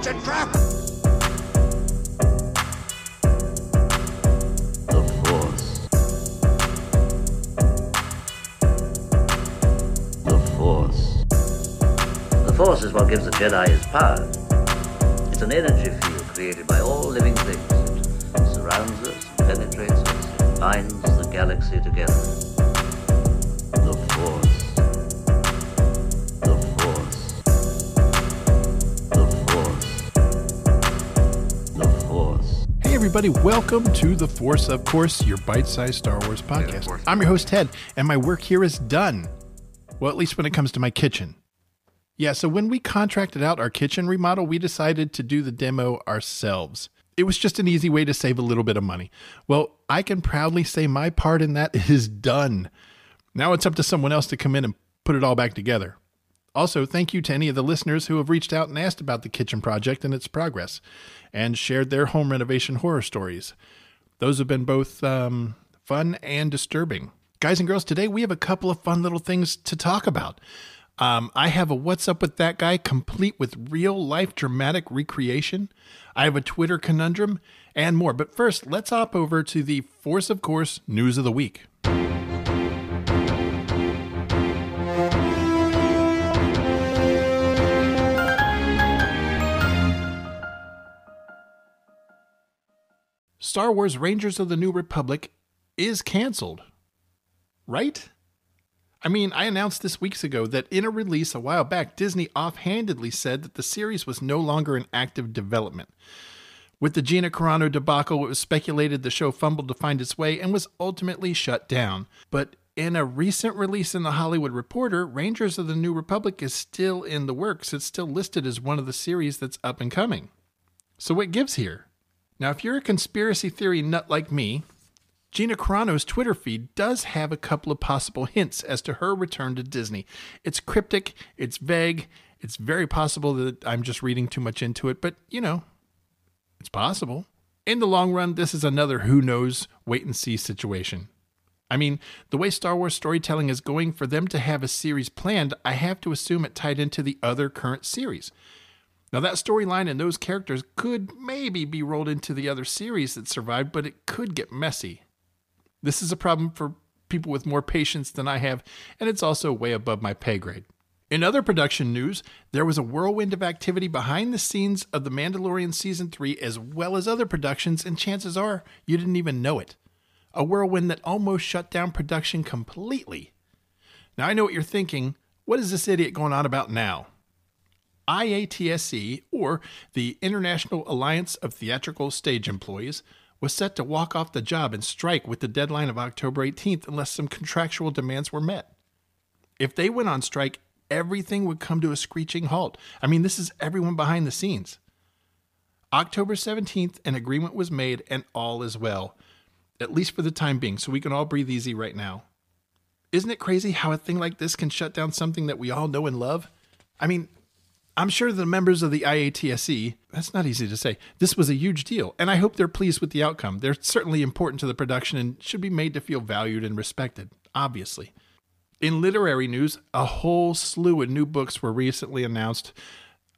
It's a trap! The Force. The Force. The Force is what gives the Jedi his power. It's an energy field created by all living things. It surrounds us, penetrates us, it binds the galaxy together. Everybody, welcome to The Force, of course, your bite sized Star Wars podcast. I'm your host, Ted, and my work here is done. Well, at least when it comes to my kitchen. Yeah, so when we contracted out our kitchen remodel, we decided to do the demo ourselves. It was just an easy way to save a little bit of money. Well, I can proudly say my part in that is done. Now it's up to someone else to come in and put it all back together. Also, thank you to any of the listeners who have reached out and asked about the kitchen project and its progress and shared their home renovation horror stories. Those have been both um, fun and disturbing. Guys and girls, today we have a couple of fun little things to talk about. Um, I have a What's Up with That Guy complete with real life dramatic recreation. I have a Twitter conundrum and more. But first, let's hop over to the Force of Course News of the Week. Star Wars Rangers of the New Republic is canceled. Right? I mean, I announced this weeks ago that in a release a while back, Disney offhandedly said that the series was no longer in active development. With the Gina Carano debacle, it was speculated the show fumbled to find its way and was ultimately shut down. But in a recent release in the Hollywood Reporter, Rangers of the New Republic is still in the works. It's still listed as one of the series that's up and coming. So, what gives here? Now, if you're a conspiracy theory nut like me, Gina Carano's Twitter feed does have a couple of possible hints as to her return to Disney. It's cryptic, it's vague, it's very possible that I'm just reading too much into it, but you know, it's possible. In the long run, this is another who knows, wait and see situation. I mean, the way Star Wars storytelling is going, for them to have a series planned, I have to assume it tied into the other current series. Now, that storyline and those characters could maybe be rolled into the other series that survived, but it could get messy. This is a problem for people with more patience than I have, and it's also way above my pay grade. In other production news, there was a whirlwind of activity behind the scenes of The Mandalorian Season 3, as well as other productions, and chances are you didn't even know it. A whirlwind that almost shut down production completely. Now, I know what you're thinking. What is this idiot going on about now? IATSE, or the International Alliance of Theatrical Stage Employees, was set to walk off the job and strike with the deadline of October 18th unless some contractual demands were met. If they went on strike, everything would come to a screeching halt. I mean, this is everyone behind the scenes. October 17th, an agreement was made, and all is well, at least for the time being, so we can all breathe easy right now. Isn't it crazy how a thing like this can shut down something that we all know and love? I mean, I'm sure the members of the IATSE, that's not easy to say, this was a huge deal, and I hope they're pleased with the outcome. They're certainly important to the production and should be made to feel valued and respected, obviously. In literary news, a whole slew of new books were recently announced.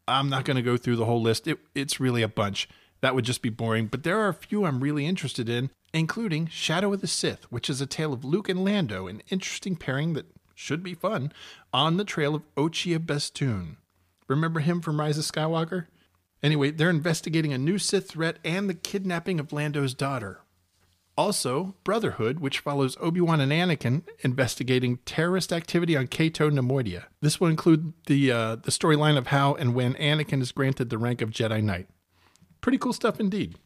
I'm not going to go through the whole list, it, it's really a bunch. That would just be boring, but there are a few I'm really interested in, including Shadow of the Sith, which is a tale of Luke and Lando, an interesting pairing that should be fun, on the trail of Ochi of Bestoon. Remember him from Rise of Skywalker? Anyway, they're investigating a new Sith threat and the kidnapping of Lando's daughter. Also, Brotherhood, which follows Obi-Wan and Anakin investigating terrorist activity on Cato Nemoidia. This will include the uh, the storyline of how and when Anakin is granted the rank of Jedi Knight. Pretty cool stuff indeed.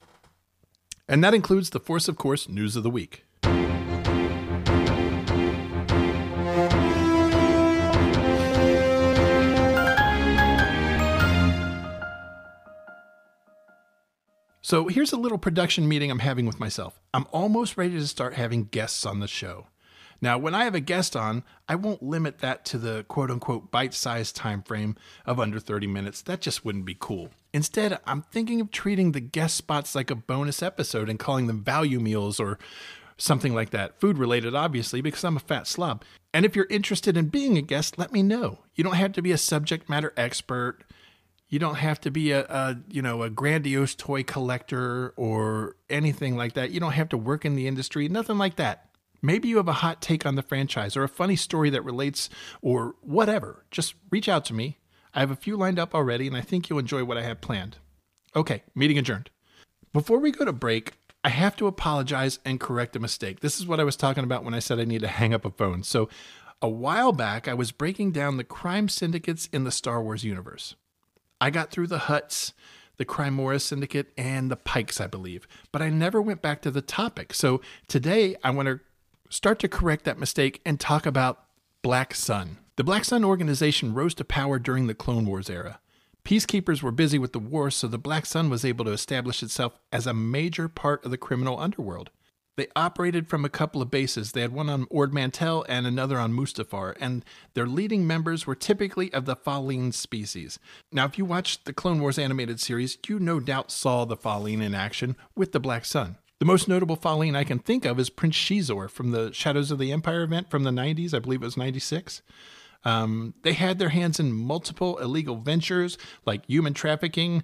And that includes the Force of Course news of the week. So here's a little production meeting I'm having with myself. I'm almost ready to start having guests on the show. Now, when I have a guest on, I won't limit that to the quote unquote bite sized time frame of under 30 minutes. That just wouldn't be cool. Instead, I'm thinking of treating the guest spots like a bonus episode and calling them value meals or something like that. Food related, obviously, because I'm a fat slob. And if you're interested in being a guest, let me know. You don't have to be a subject matter expert. You don't have to be a, a you know a grandiose toy collector or anything like that. You don't have to work in the industry, nothing like that. Maybe you have a hot take on the franchise or a funny story that relates or whatever. Just reach out to me. I have a few lined up already and I think you'll enjoy what I have planned. Okay, meeting adjourned. Before we go to break, I have to apologize and correct a mistake. This is what I was talking about when I said I need to hang up a phone. So, a while back, I was breaking down the crime syndicates in the Star Wars universe. I got through the Hutts, the Crymorah Syndicate, and the Pikes, I believe, but I never went back to the topic. So, today I want to start to correct that mistake and talk about Black Sun. The Black Sun organization rose to power during the Clone Wars era. Peacekeepers were busy with the war, so the Black Sun was able to establish itself as a major part of the criminal underworld. They operated from a couple of bases. They had one on Ord Mantell and another on Mustafar, and their leading members were typically of the Falleen species. Now, if you watched the Clone Wars animated series, you no doubt saw the Falleen in action with the Black Sun. The most notable Falleen I can think of is Prince Xizor from the Shadows of the Empire event from the 90s. I believe it was 96. Um, they had their hands in multiple illegal ventures like human trafficking,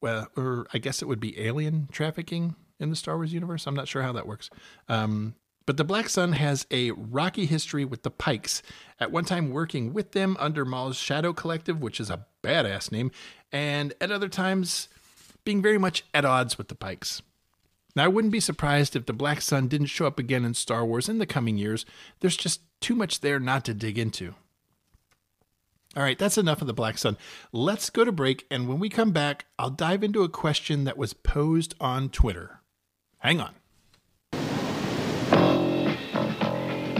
well, or I guess it would be alien trafficking in the Star Wars universe. I'm not sure how that works. Um, but the Black Sun has a rocky history with the Pikes, at one time working with them under Maul's Shadow Collective, which is a badass name, and at other times being very much at odds with the Pikes. Now, I wouldn't be surprised if the Black Sun didn't show up again in Star Wars in the coming years. There's just too much there not to dig into. All right, that's enough of the Black Sun. Let's go to break, and when we come back, I'll dive into a question that was posed on Twitter. Hang on.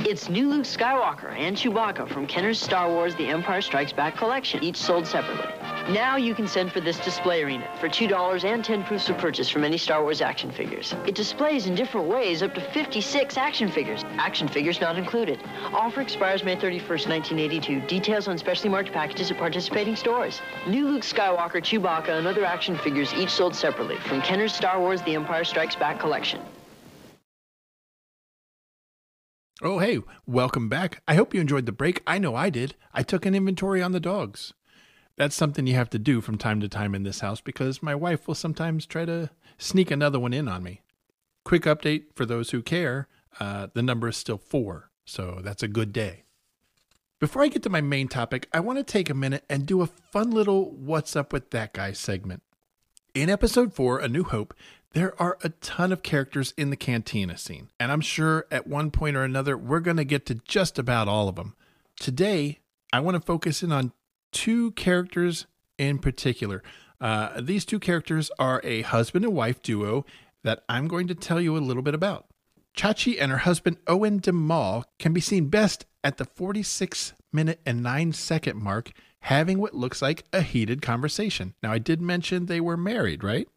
It's new Luke Skywalker and Chewbacca from Kenner's Star Wars The Empire Strikes Back collection, each sold separately. Now you can send for this display arena for $2 and 10 proofs of purchase from any Star Wars action figures. It displays in different ways up to 56 action figures. Action figures not included. Offer expires May 31st, 1982. Details on specially marked packages at participating stores. New Luke Skywalker, Chewbacca, and other action figures each sold separately from Kenner's Star Wars The Empire Strikes Back collection. Oh, hey, welcome back. I hope you enjoyed the break. I know I did. I took an inventory on the dogs. That's something you have to do from time to time in this house because my wife will sometimes try to sneak another one in on me. Quick update for those who care uh, the number is still four, so that's a good day. Before I get to my main topic, I want to take a minute and do a fun little What's Up with That Guy segment. In episode 4, A New Hope, there are a ton of characters in the cantina scene, and I'm sure at one point or another we're going to get to just about all of them. Today, I want to focus in on two characters in particular. Uh, these two characters are a husband and wife duo that I'm going to tell you a little bit about. Chachi and her husband Ohwun De Maal can be seen best at the 46 minute and 9 second mark having what looks like a heated conversation. Now, I did mention they were married, right?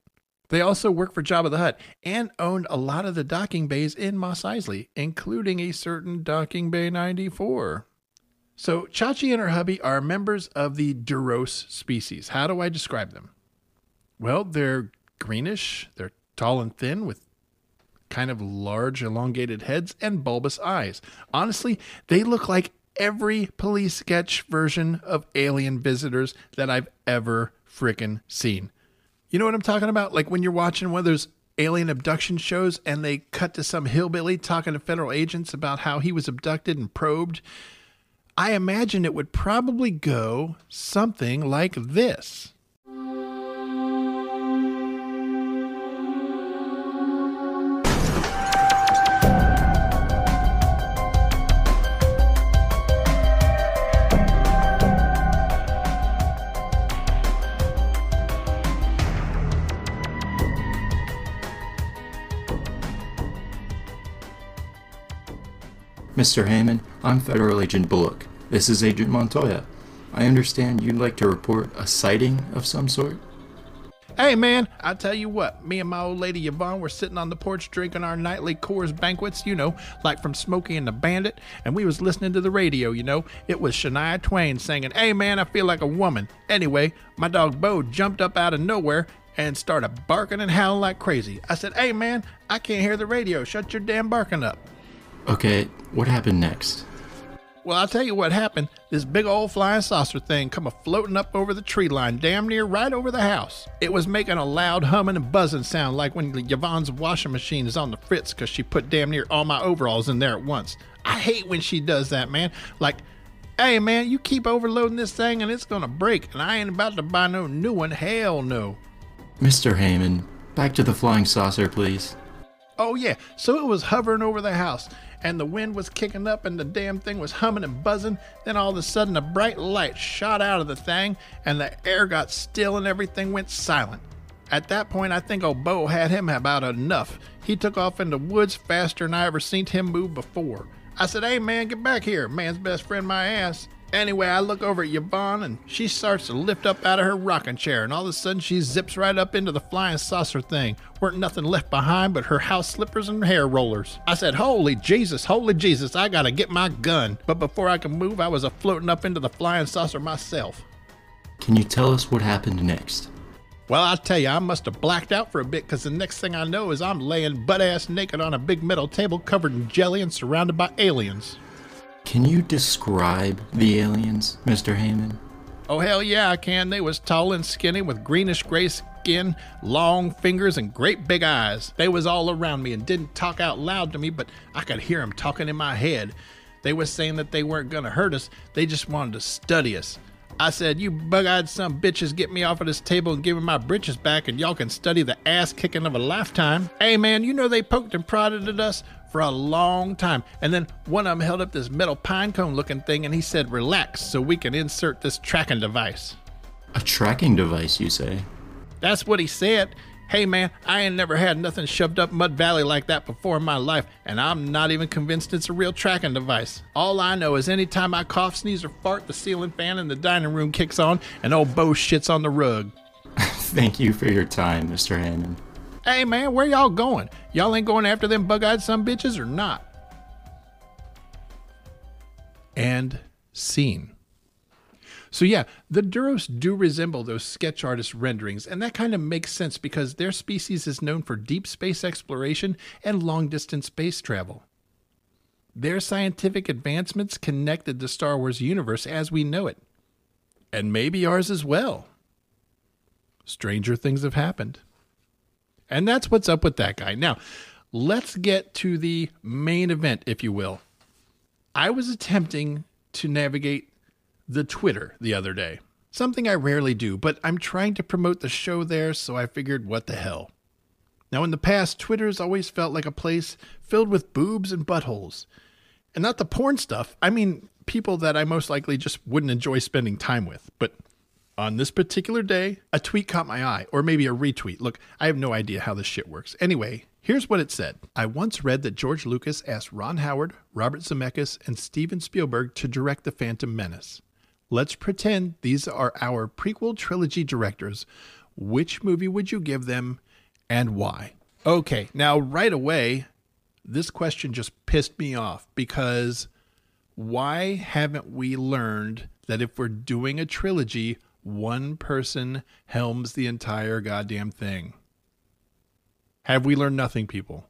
They also work for Jabba the Hutt and owned a lot of the docking bays in Mos Eisley, including a certain docking bay 94. So, Chachi and her hubby are members of the Duros species. How do I describe them? Well, they're greenish, they're tall and thin with kind of large, elongated heads and bulbous eyes. Honestly, they look like every police sketch version of alien visitors that I've ever frickin' seen. You know what I'm talking about? Like when you're watching one of those alien abduction shows and they cut to some hillbilly talking to federal agents about how he was abducted and probed. I imagine it would probably go something like this. Mr. Hammond, I'm Federal Agent Bullock. This is Agent Montoya. I understand you'd like to report a sighting of some sort? Hey man, I tell you what, me and my old lady Yvonne were sitting on the porch drinking our nightly Coors banquets, you know, like from Smokey and the Bandit, and we was listening to the radio, you know. It was Shania Twain singing, Hey man, I feel like a woman. Anyway, my dog Bo jumped up out of nowhere and started barking and howling like crazy. I said, Hey man, I can't hear the radio. Shut your damn barking up. Okay, what happened next? Well, I'll tell you what happened. This big old flying saucer thing come a floating up over the tree line, damn near right over the house. It was making a loud humming and buzzing sound like when Yvonne's washing machine is on the fritz because she put damn near all my overalls in there at once. I hate when she does that, man. Like, hey, man, you keep overloading this thing and it's gonna break, and I ain't about to buy no new one. Hell no. Mr. Heyman, back to the flying saucer, please. Oh, yeah. So it was hovering over the house, and the wind was kicking up, and the damn thing was humming and buzzing. Then all of a sudden, a bright light shot out of the thing, and the air got still, and everything went silent. At that point, I think old Bo had him about enough. He took off in the woods faster than I ever seen him move before. I said, Hey, man, get back here. Man's best friend, my ass. Anyway, I look over at Yvonne and she starts to lift up out of her rocking chair, and all of a sudden she zips right up into the flying saucer thing. Weren't nothing left behind but her house slippers and hair rollers. I said, Holy Jesus, holy Jesus, I gotta get my gun. But before I could move, I was a floating up into the flying saucer myself. Can you tell us what happened next? Well, I'll tell you, I must have blacked out for a bit because the next thing I know is I'm laying butt ass naked on a big metal table covered in jelly and surrounded by aliens. Can you describe the aliens, Mr. Heyman? Oh hell yeah, I can. They was tall and skinny with greenish gray skin, long fingers, and great big eyes. They was all around me and didn't talk out loud to me, but I could hear 'em talking in my head. They was saying that they weren't gonna hurt us. They just wanted to study us. I said, "You bug-eyed some bitches, get me off of this table and give me my britches back, and y'all can study the ass kicking of a lifetime." Hey man, you know they poked and prodded at us for a long time, and then one of them held up this metal pine cone looking thing, and he said, "Relax, so we can insert this tracking device." A tracking device, you say? That's what he said. Hey man, I ain't never had nothing shoved up Mud Valley like that before in my life, and I'm not even convinced it's a real tracking device. All I know is anytime I cough, sneeze, or fart, the ceiling fan in the dining room kicks on, and old Bo shits on the rug. Thank you for your time, Mr. Hammond. Hey man, where y'all going? Y'all ain't going after them bug-eyed some bitches or not? And scene. So yeah, the Duros do resemble those sketch artist renderings, and that kind of makes sense because their species is known for deep space exploration and long distance space travel. Their scientific advancements connected the Star Wars universe as we know it. And maybe ours as well. Stranger things have happened. And that's what's up with that guy. Now, let's get to the main event, if you will. I was attempting to navigate the Twitter the other day. Something I rarely do, but I'm trying to promote the show there, so I figured, what the hell. Now, in the past, Twitter's always felt like a place filled with boobs and buttholes. And not the porn stuff, I mean, people that I most likely just wouldn't enjoy spending time with. But on this particular day, a tweet caught my eye, or maybe a retweet. Look, I have no idea how this shit works. Anyway, here's what it said I once read that George Lucas asked Ron Howard, Robert Zemeckis, and Steven Spielberg to direct The Phantom Menace. Let's pretend these are our prequel trilogy directors. Which movie would you give them and why? Okay, now right away, this question just pissed me off because why haven't we learned that if we're doing a trilogy, one person helms the entire goddamn thing? Have we learned nothing, people?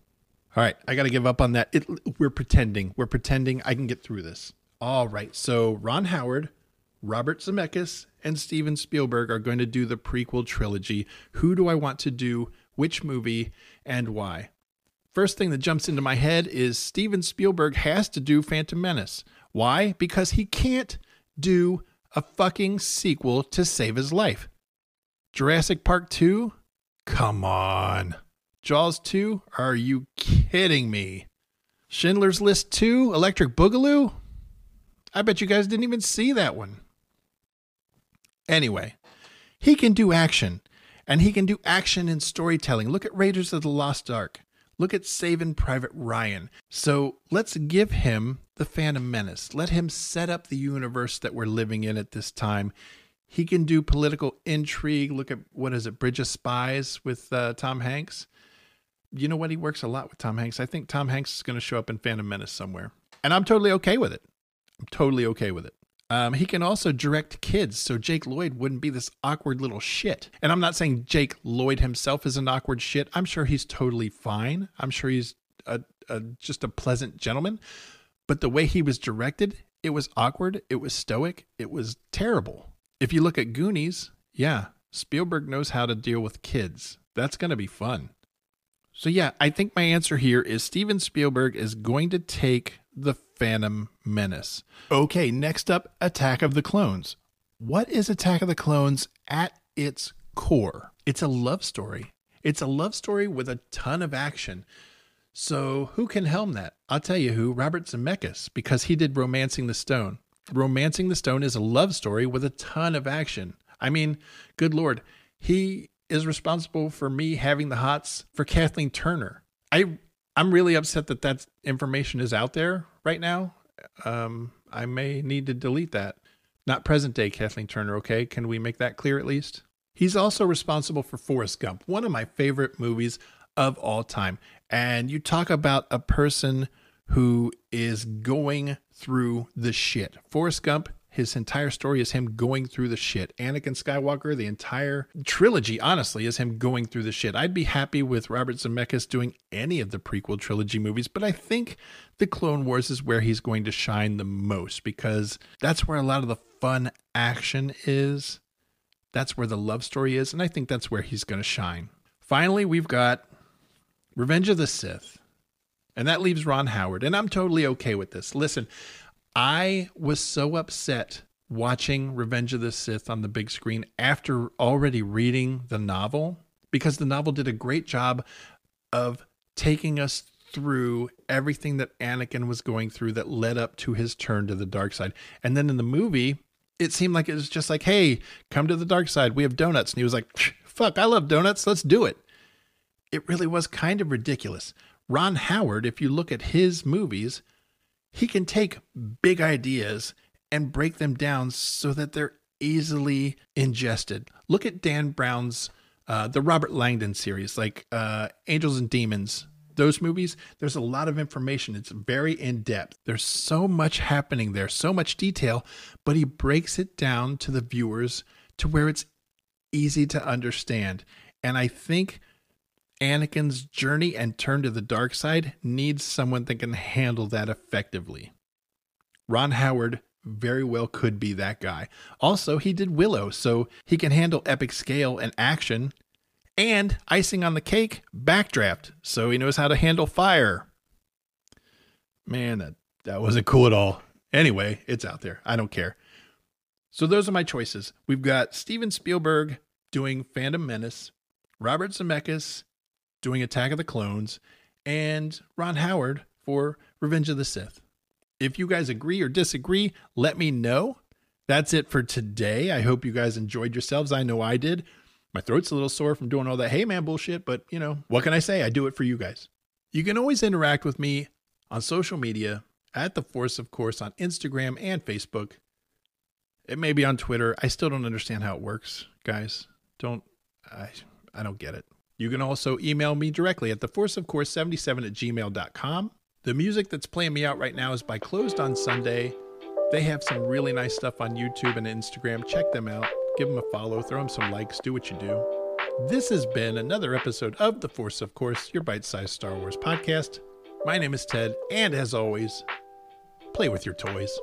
All right, I got to give up on that. It, we're pretending. We're pretending I can get through this. All right, so Ron Howard, Robert Zemeckis, and Steven Spielberg are going to do the prequel trilogy. Who do I want to do? Which movie and why? First thing that jumps into my head is Steven Spielberg has to do Phantom Menace. Why? Because he can't do a fucking sequel to save his life. Jurassic Park 2? Come on. Jaws 2? Are you kidding me? Schindler's List 2? Electric Boogaloo? I bet you guys didn't even see that one. Anyway, he can do action, and he can do action in storytelling. Look at Raiders of the Lost Ark. Look at Saving Private Ryan. So let's give him the Phantom Menace. Let him set up the universe that we're living in at this time. He can do political intrigue. Look at what is it, Bridge of Spies with uh, Tom Hanks. You know what? He works a lot with Tom Hanks. I think Tom Hanks is going to show up in Phantom Menace somewhere. And I'm totally okay with it. I'm totally okay with it. Um, he can also direct kids, so Jake Lloyd wouldn't be this awkward little shit. And I'm not saying Jake Lloyd himself is an awkward shit. I'm sure he's totally fine. I'm sure he's a, a, just a pleasant gentleman. But the way he was directed, It was awkward. It was stoic. It was terrible. If you look at Goonies, yeah, Spielberg knows how to deal with kids. That's going to be fun. So, yeah, I think my answer here is Steven Spielberg is going to take the Phantom Menace. Okay, next up Attack of the Clones. What is Attack of the Clones at its core? It's a love story. It's a love story with a ton of action. So, who can helm that? I'll tell you who Robert Zemeckis, because he did Romancing the Stone. Romancing the Stone is a love story with a ton of action. I mean, good Lord, he is responsible for me having the hots for Kathleen Turner. I I'm really upset that that information is out there right now. Um, I may need to delete that. Not present day Kathleen Turner, okay? Can we make that clear at least? He's also responsible for Forrest Gump, one of my favorite movies of all time. And you talk about a person who is going through the shit. Forrest Gump, his entire story is him going through the shit. Anakin Skywalker, the entire trilogy, honestly, is him going through the shit. I'd be happy with Robert Zemeckis doing any of the prequel trilogy movies, but I think the Clone Wars is where he's going to shine the most because that's where a lot of the fun action is. That's where the love story is, and I think that's where he's going to shine. Finally, we've got Revenge of the Sith. And that leaves Ron Howard. And I'm totally okay with this. Listen, I was so upset watching Revenge of the Sith on the big screen after already reading the novel because the novel did a great job of taking us through everything that Anakin was going through that led up to his turn to the dark side. And then in the movie, it seemed like it was just like, hey, come to the dark side. We have donuts. And he was like, fuck, I love donuts. Let's do it. It really was kind of ridiculous. Ron Howard, if you look at his movies, he can take big ideas and break them down so that they're easily ingested. Look at Dan Brown's uh, the Robert Langdon series, like uh, Angels and Demons. Those movies, there's a lot of information. It's very in depth. There's so much happening there, so much detail, but he breaks it down to the viewers to where it's easy to understand. And I think Anakin's journey and turn to the dark side needs someone that can handle that effectively. Ron Howard very well could be that guy. Also, he did Willow, so he can handle epic scale and action. And icing on the cake, backdraft, so he knows how to handle fire. Man, that, that wasn't cool at all. Anyway, it's out there. I don't care. So those are my choices. We've got Steven Spielberg doing Phantom Menace, Robert Zemeckis doing Attack of the Clones, and Ron Howard for Revenge of the Sith. If you guys agree or disagree, let me know. That's it for today. I hope you guys enjoyed yourselves. I know I did. My throat's a little sore from doing all that hey man bullshit, but you know, what can I say? I do it for you guys. You can always interact with me on social media at The Force, of course, on Instagram and Facebook. It may be on Twitter. I still don't understand how it works, guys. Don't I I don't get it. You can also email me directly at theforceofcourse77 at gmail.com. The music that's playing me out right now is by Closed on Sunday. They have some really nice stuff on YouTube and Instagram. Check them out. Give them a follow. Throw them some likes. Do what you do. This has been another episode of The Force of Course, your bite sized Star Wars podcast. My name is Ted, and as always, play with your toys.